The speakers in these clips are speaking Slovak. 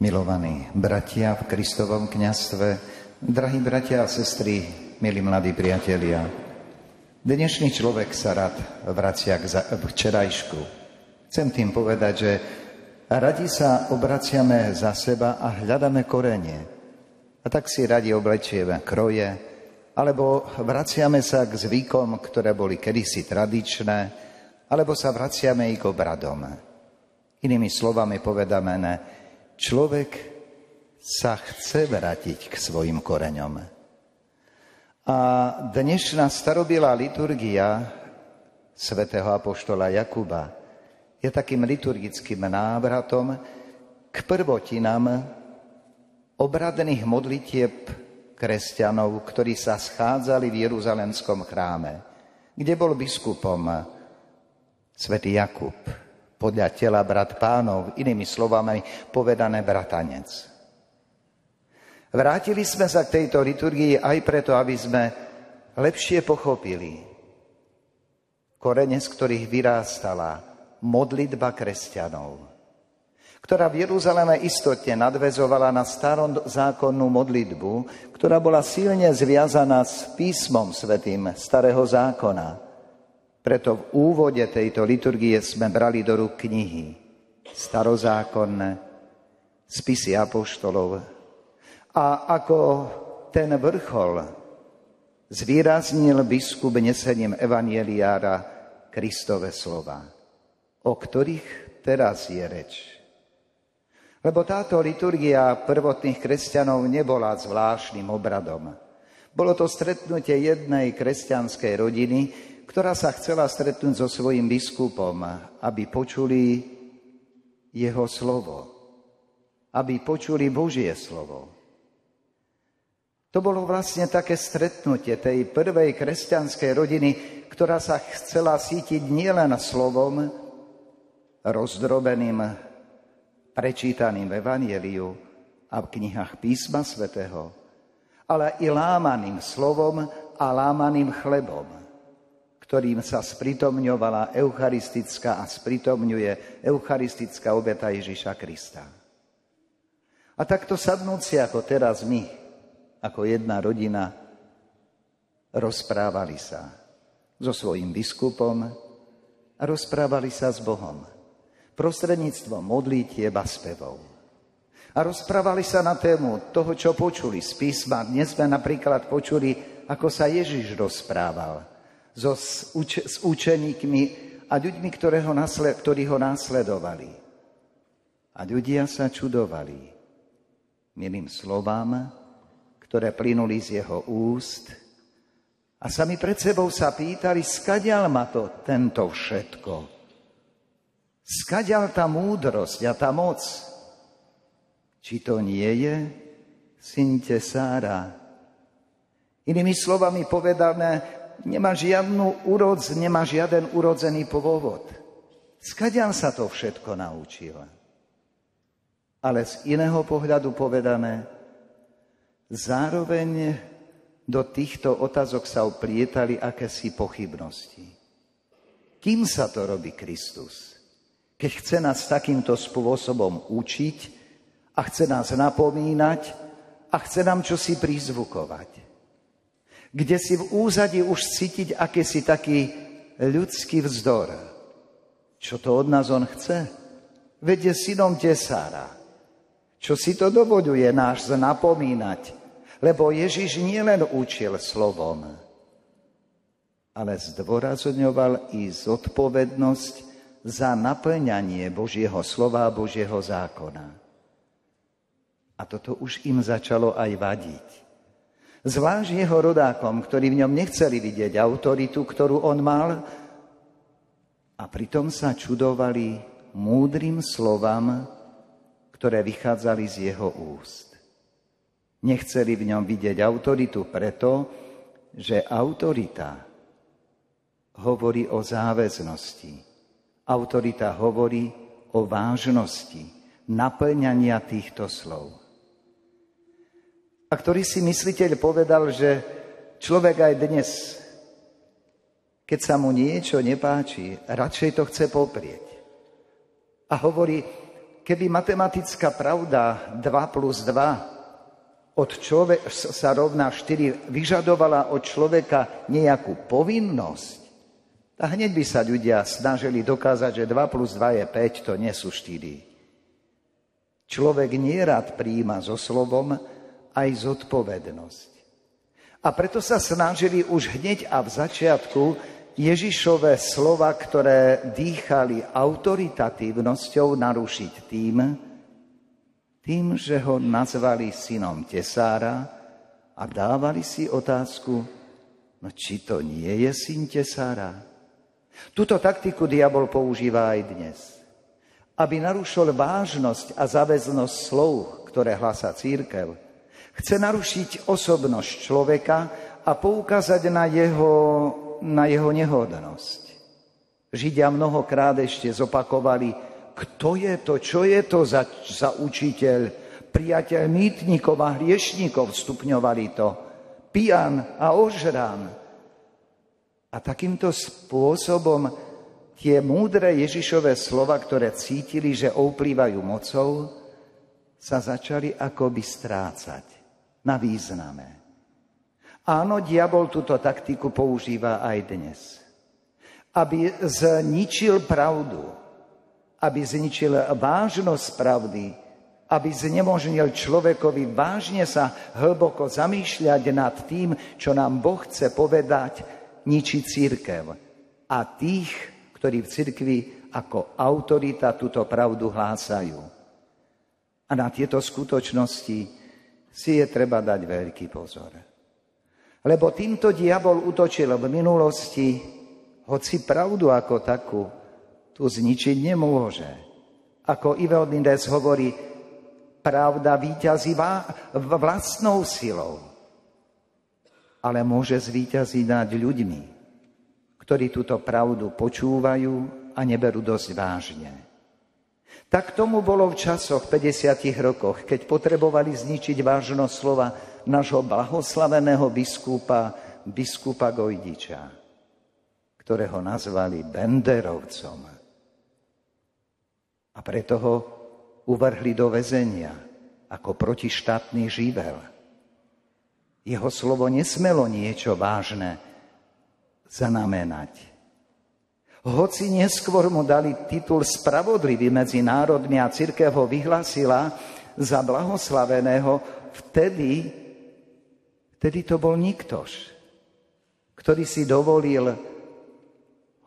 Milovaní bratia v Kristovom kňastve, drahí bratia a sestry, milí mladí priatelia, dnešný človek sa rád vracia k včerajšku. Chcem tým povedať, že radi sa obraciame za seba a hľadáme korenie. A tak si radi oblečieme kroje, alebo vraciame sa k zvykom, ktoré boli kedysi tradičné, alebo sa vraciame i k obradom. Inými slovami povedané, človek sa chce vrátiť k svojim koreňom. A dnešná starobilá liturgia svätého Apoštola Jakuba je takým liturgickým návratom k prvotinám obradných modlitieb kresťanov, ktorí sa schádzali v Jeruzalemskom chráme, kde bol biskupom svätý Jakub podľa tela brat pánov, inými slovami povedané bratanec. Vrátili sme sa k tejto liturgii aj preto, aby sme lepšie pochopili korene, z ktorých vyrástala modlitba kresťanov, ktorá v Jeruzaleme istotne nadvezovala na starozákonnú modlitbu, ktorá bola silne zviazaná s písmom svetým starého zákona preto v úvode tejto liturgie sme brali do rúk knihy starozákonné, spisy apoštolov. A ako ten vrchol zvýraznil biskup nesením evanieliára Kristove slova, o ktorých teraz je reč. Lebo táto liturgia prvotných kresťanov nebola zvláštnym obradom. Bolo to stretnutie jednej kresťanskej rodiny, ktorá sa chcela stretnúť so svojím biskupom, aby počuli jeho slovo, aby počuli Božie slovo. To bolo vlastne také stretnutie tej prvej kresťanskej rodiny, ktorá sa chcela sítiť nielen slovom, rozdrobeným, prečítaným v Evangeliu a v knihách písma svätého, ale i lámaným slovom a lámaným chlebom ktorým sa spritomňovala eucharistická a spritomňuje eucharistická obeta Ježiša Krista. A takto sadnúci ako teraz my, ako jedna rodina, rozprávali sa so svojím biskupom a rozprávali sa s Bohom prostredníctvom modlitieb a spevov. A rozprávali sa na tému toho, čo počuli z písma. Dnes sme napríklad počuli, ako sa Ježiš rozprával so, s, uč, s učeníkmi a ľuďmi, ktoré ho nasled, ktorí ho následovali. A ľudia sa čudovali milým slovám, ktoré plynuli z jeho úst a sami pred sebou sa pýtali, skadial ma to tento všetko. Skadial tá múdrosť a tá moc. Či to nie je syn Tesára? Inými slovami povedané, nemá žiadnu urodz, nemá žiaden urodzený pôvod. Skadiaľ sa to všetko naučil. Ale z iného pohľadu povedané, zároveň do týchto otázok sa oplietali akési pochybnosti. Kým sa to robí Kristus? Keď chce nás takýmto spôsobom učiť a chce nás napomínať a chce nám čosi prizvukovať kde si v úzadi už cítiť akýsi taký ľudský vzdor. Čo to od nás on chce? Veď je synom tesára. Čo si to dovoduje náš napomínať? Lebo Ježiš nielen učil slovom, ale zdôrazňoval i zodpovednosť za naplňanie Božieho slova a Božieho zákona. A toto už im začalo aj vadiť. Zvlášť jeho rodákom, ktorí v ňom nechceli vidieť autoritu, ktorú on mal, a pritom sa čudovali múdrym slovám, ktoré vychádzali z jeho úst. Nechceli v ňom vidieť autoritu preto, že autorita hovorí o záväznosti. Autorita hovorí o vážnosti naplňania týchto slov. A ktorý si mysliteľ povedal, že človek aj dnes, keď sa mu niečo nepáči, radšej to chce poprieť. A hovorí, Keby matematická pravda 2 plus 2 od človek, sa rovná 4 vyžadovala od človeka nejakú povinnosť, a hneď by sa ľudia snažili dokázať, že 2 plus 2 je 5, to nie sú 4. Človek nierad prijíma so slovom aj zodpovednosť. A preto sa snažili už hneď a v začiatku Ježišové slova, ktoré dýchali autoritatívnosťou, narušiť tým, tým, že ho nazvali synom tesára a dávali si otázku, no či to nie je syn tesára? Túto taktiku diabol používa aj dnes. Aby narušil vážnosť a záväznosť slov, ktoré hlasa církev, chce narušiť osobnosť človeka a poukázať na jeho na jeho nehodnosť. Židia mnohokrát ešte zopakovali, kto je to, čo je to za, za učiteľ, priateľ mýtnikov a hriešnikov, stupňovali to, pijan a ožrán. A takýmto spôsobom tie múdre Ježišové slova, ktoré cítili, že ouplývajú mocou, sa začali akoby strácať na význame. Áno, diabol túto taktiku používa aj dnes. Aby zničil pravdu, aby zničil vážnosť pravdy, aby znemožnil človekovi vážne sa hlboko zamýšľať nad tým, čo nám Boh chce povedať, ničí církev. A tých, ktorí v cirkvi ako autorita túto pravdu hlásajú. A na tieto skutočnosti si je treba dať veľký pozor. Lebo týmto diabol utočil v minulosti, hoci pravdu ako takú tu zničiť nemôže. Ako Iveodindes hovorí, pravda výťazí vlastnou silou, ale môže zvíťaziť nad ľuďmi, ktorí túto pravdu počúvajú a neberú dosť vážne. Tak tomu bolo v časoch 50 rokoch, keď potrebovali zničiť vážnosť slova nášho blahoslaveného biskupa, biskupa Gojdiča, ktorého nazvali Benderovcom. A preto ho uvrhli do väzenia ako protištátny živel. Jeho slovo nesmelo niečo vážne zanamenať. Hoci neskôr mu dali titul spravodlivý medzi národmi a církev ho vyhlasila za blahoslaveného, vtedy Vtedy to bol niktož, ktorý si dovolil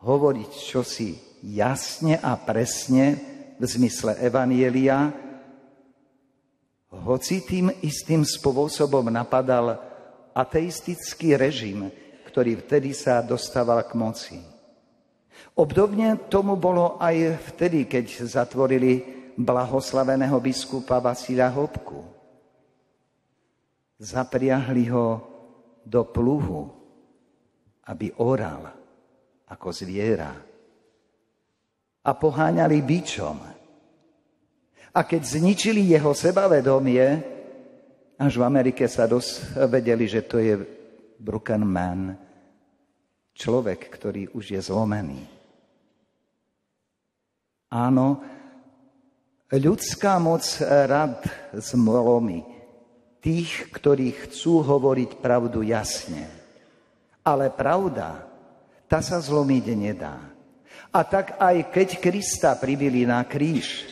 hovoriť čosi jasne a presne v zmysle Evanielia, hoci tým istým spôsobom napadal ateistický režim, ktorý vtedy sa dostával k moci. Obdobne tomu bolo aj vtedy, keď zatvorili blahoslaveného biskupa Vasila Hopku zapriahli ho do pluhu, aby oral ako zviera. A poháňali bičom. A keď zničili jeho sebavedomie, až v Amerike sa dosvedeli, že to je broken man, človek, ktorý už je zlomený. Áno, ľudská moc rad zmlomí tých, ktorí chcú hovoriť pravdu jasne. Ale pravda, tá sa zlomiť nedá. A tak aj keď Krista pribili na kríž,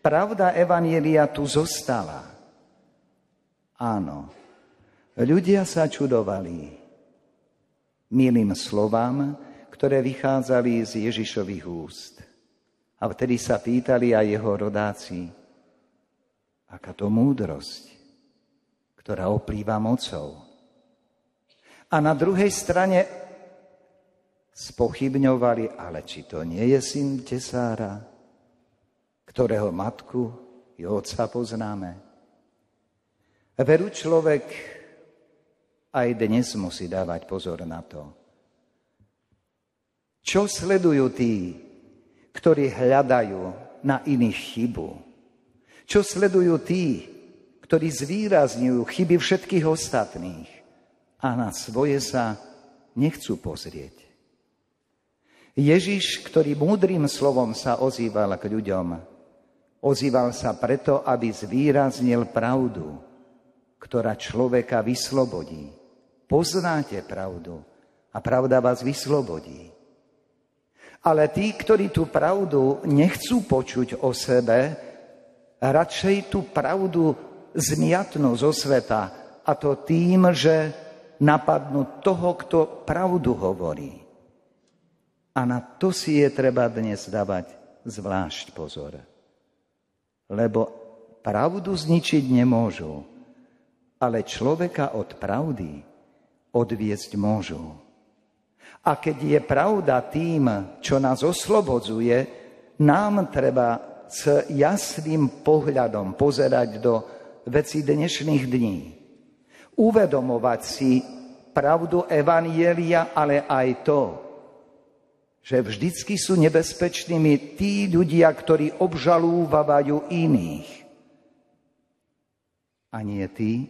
pravda Evanielia tu zostala. Áno, ľudia sa čudovali milým slovám, ktoré vychádzali z Ježišových úst. A vtedy sa pýtali aj jeho rodáci, aká to múdrosť, ktorá oplýva mocou. A na druhej strane spochybňovali, ale či to nie je syn tesára, ktorého matku i otca poznáme. Veru človek aj dnes musí dávať pozor na to. Čo sledujú tí, ktorí hľadajú na iných chybu? Čo sledujú tí, ktorí zvýrazňujú chyby všetkých ostatných a na svoje sa nechcú pozrieť. Ježiš, ktorý múdrym slovom sa ozýval k ľuďom, Ozýval sa preto, aby zvýraznil pravdu, ktorá človeka vyslobodí. Poznáte pravdu a pravda vás vyslobodí. Ale tí, ktorí tú pravdu nechcú počuť o sebe, radšej tú pravdu zmiatnú zo sveta a to tým, že napadnú toho, kto pravdu hovorí. A na to si je treba dnes dávať zvlášť pozor. Lebo pravdu zničiť nemôžu, ale človeka od pravdy odviesť môžu. A keď je pravda tým, čo nás oslobodzuje, nám treba s jasným pohľadom pozerať do veci dnešných dní. Uvedomovať si pravdu Evanielia, ale aj to, že vždycky sú nebezpečnými tí ľudia, ktorí obžalúvajú iných. A nie tí,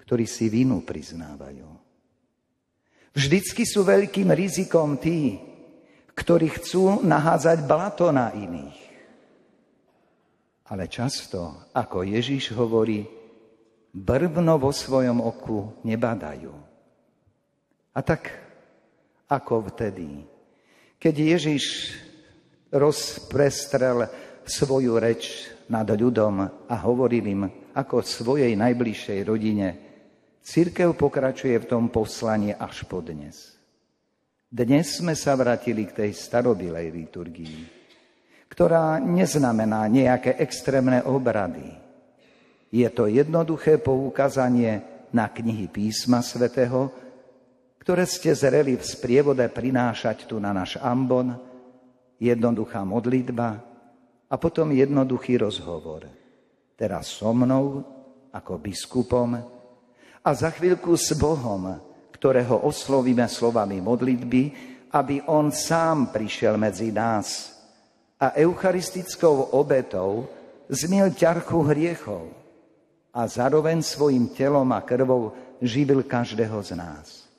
ktorí si vinu priznávajú. Vždycky sú veľkým rizikom tí, ktorí chcú nahádzať blato na iných. Ale často, ako Ježiš hovorí, brvno vo svojom oku nebadajú. A tak ako vtedy, keď Ježiš rozprestrel svoju reč nad ľudom a hovoril im ako svojej najbližšej rodine, Církev pokračuje v tom poslanie až po dnes. Dnes sme sa vrátili k tej starobilej liturgii, ktorá neznamená nejaké extrémne obrady. Je to jednoduché poukazanie na knihy písma svätého, ktoré ste zreli v sprievode prinášať tu na náš ambon, jednoduchá modlitba a potom jednoduchý rozhovor. Teraz so mnou, ako biskupom, a za chvíľku s Bohom, ktorého oslovíme slovami modlitby, aby on sám prišiel medzi nás a eucharistickou obetou zmiel ťarchu hriechov a zároveň svojim telom a krvou živil každého z nás.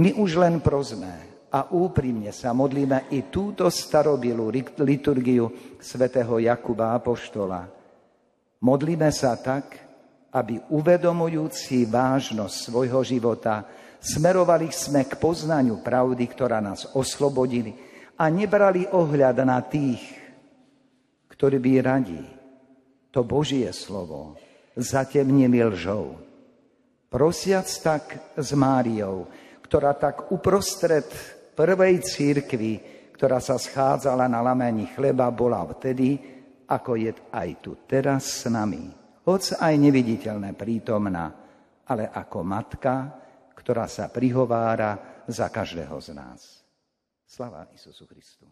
My už len prosme a úprimne sa modlíme i túto starobilú liturgiu svätého Jakuba Apoštola. Modlíme sa tak, aby uvedomujúci vážnosť svojho života smerovali sme k poznaniu pravdy, ktorá nás oslobodili a nebrali ohľad na tých, ktorí by radi to Božie slovo zatemnili lžou. Prosiac tak s Máriou, ktorá tak uprostred prvej církvy, ktorá sa schádzala na lamení chleba, bola vtedy, ako je aj tu teraz s nami hoc aj neviditeľné prítomná, ale ako matka, ktorá sa prihovára za každého z nás. Slava Isusu Christu.